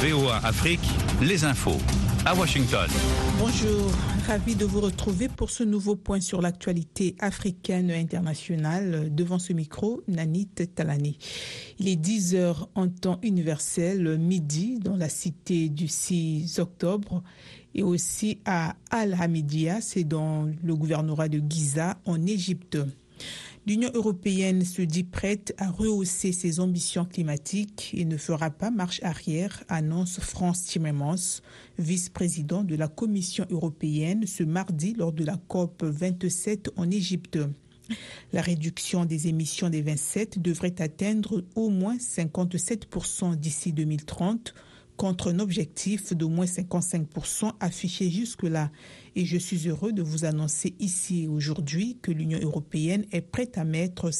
VOA Afrique, les infos à Washington. Bonjour, ravi de vous retrouver pour ce nouveau point sur l'actualité africaine et internationale. Devant ce micro, Nanit Talani. Il est 10 heures en temps universel, midi, dans la cité du 6 octobre et aussi à Al-Hamidia, c'est dans le gouvernorat de Giza en Égypte. L'Union européenne se dit prête à rehausser ses ambitions climatiques et ne fera pas marche arrière, annonce France Timmermans, vice-président de la Commission européenne, ce mardi lors de la COP 27 en Égypte. La réduction des émissions des 27 devrait atteindre au moins 57% d'ici 2030 contre un objectif d'au moins 55% affiché jusque-là. Et je suis heureux de vous annoncer ici aujourd'hui que l'Union européenne est prête à mettre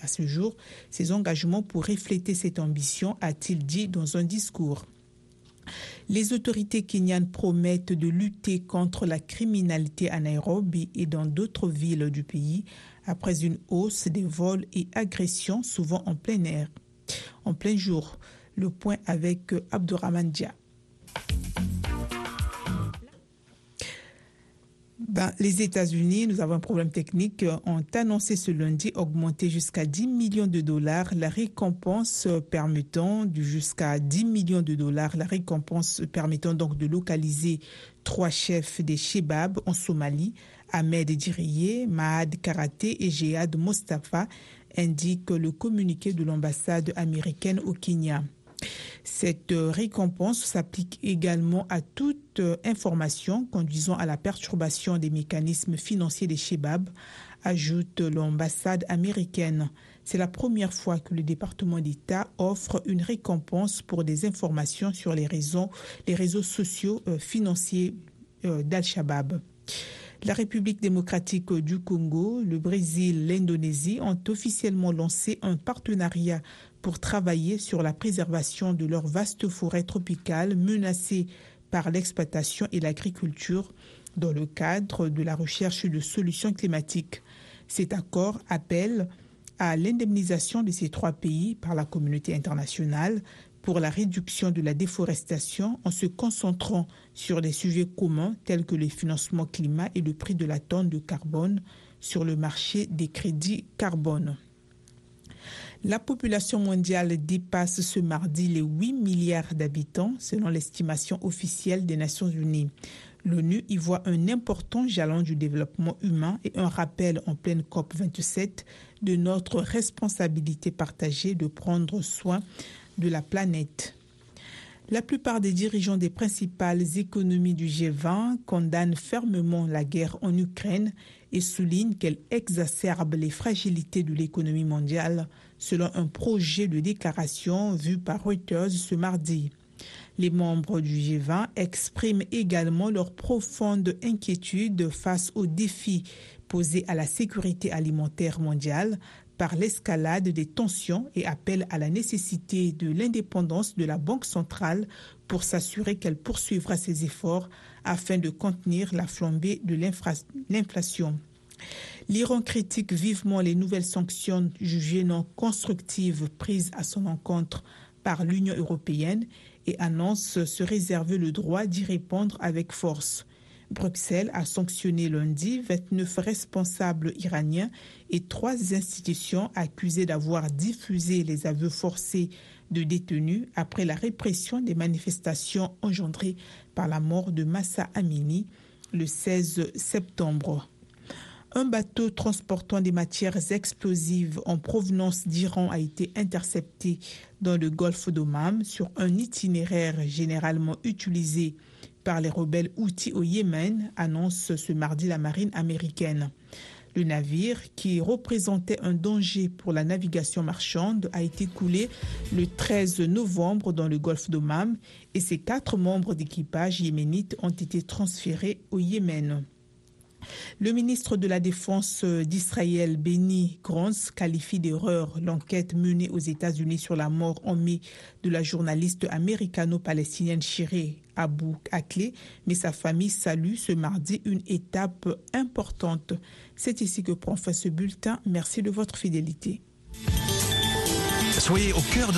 à ce jour ses engagements pour refléter cette ambition, a-t-il dit dans un discours. Les autorités kenyanes promettent de lutter contre la criminalité à Nairobi et dans d'autres villes du pays après une hausse des vols et agressions souvent en plein air, en plein jour le point avec euh, Abdourahman Dia. Les États-Unis, nous avons un problème technique, ont annoncé ce lundi augmenter jusqu'à 10 millions de dollars la récompense permettant jusqu'à 10 millions de dollars la récompense permettant donc de localiser trois chefs des Shebab en Somalie, Ahmed Diriye, Mahad Karate et Jihad Mustafa, indique le communiqué de l'ambassade américaine au Kenya. Cette euh, récompense s'applique également à toute euh, information conduisant à la perturbation des mécanismes financiers des Shebab, ajoute l'ambassade américaine. C'est la première fois que le département d'État offre une récompense pour des informations sur les réseaux, sociaux euh, financiers d'Al-Shabaab. La République démocratique du Congo, le Brésil, l'Indonésie ont officiellement lancé un partenariat pour travailler sur la préservation de leurs vastes forêts tropicales menacées par l'exploitation et l'agriculture dans le cadre de la recherche de solutions climatiques. Cet accord appelle à l'indemnisation de ces trois pays par la communauté internationale pour la réduction de la déforestation en se concentrant sur des sujets communs tels que le financement climat et le prix de la tonne de carbone sur le marché des crédits carbone. La population mondiale dépasse ce mardi les 8 milliards d'habitants selon l'estimation officielle des Nations Unies. L'ONU y voit un important jalon du développement humain et un rappel en pleine COP 27 de notre responsabilité partagée de prendre soin de la planète. La plupart des dirigeants des principales économies du G20 condamnent fermement la guerre en Ukraine et soulignent qu'elle exacerbe les fragilités de l'économie mondiale, selon un projet de déclaration vu par Reuters ce mardi. Les membres du G20 expriment également leur profonde inquiétude face aux défis posés à la sécurité alimentaire mondiale par l'escalade des tensions et appellent à la nécessité de l'indépendance de la Banque centrale pour s'assurer qu'elle poursuivra ses efforts afin de contenir la flambée de l'inflation. L'Iran critique vivement les nouvelles sanctions jugées non constructives prises à son encontre par l'Union européenne et annonce se réserver le droit d'y répondre avec force. Bruxelles a sanctionné lundi 29 responsables iraniens et trois institutions accusées d'avoir diffusé les aveux forcés de détenus après la répression des manifestations engendrées par la mort de Massa Amini le 16 septembre. Un bateau transportant des matières explosives en provenance d'Iran a été intercepté dans le golfe d'Oman sur un itinéraire généralement utilisé par les rebelles outils au Yémen, annonce ce mardi la marine américaine. Le navire, qui représentait un danger pour la navigation marchande, a été coulé le 13 novembre dans le golfe d'Oman et ses quatre membres d'équipage yéménites ont été transférés au Yémen. Le ministre de la Défense d'Israël, Benny Gronz, qualifie d'erreur l'enquête menée aux États-Unis sur la mort en mai de la journaliste américano-palestinienne Shiré Abou Akleh, mais sa famille salue ce mardi une étape importante. C'est ici que prend fin ce bulletin. Merci de votre fidélité. Soyez au cœur de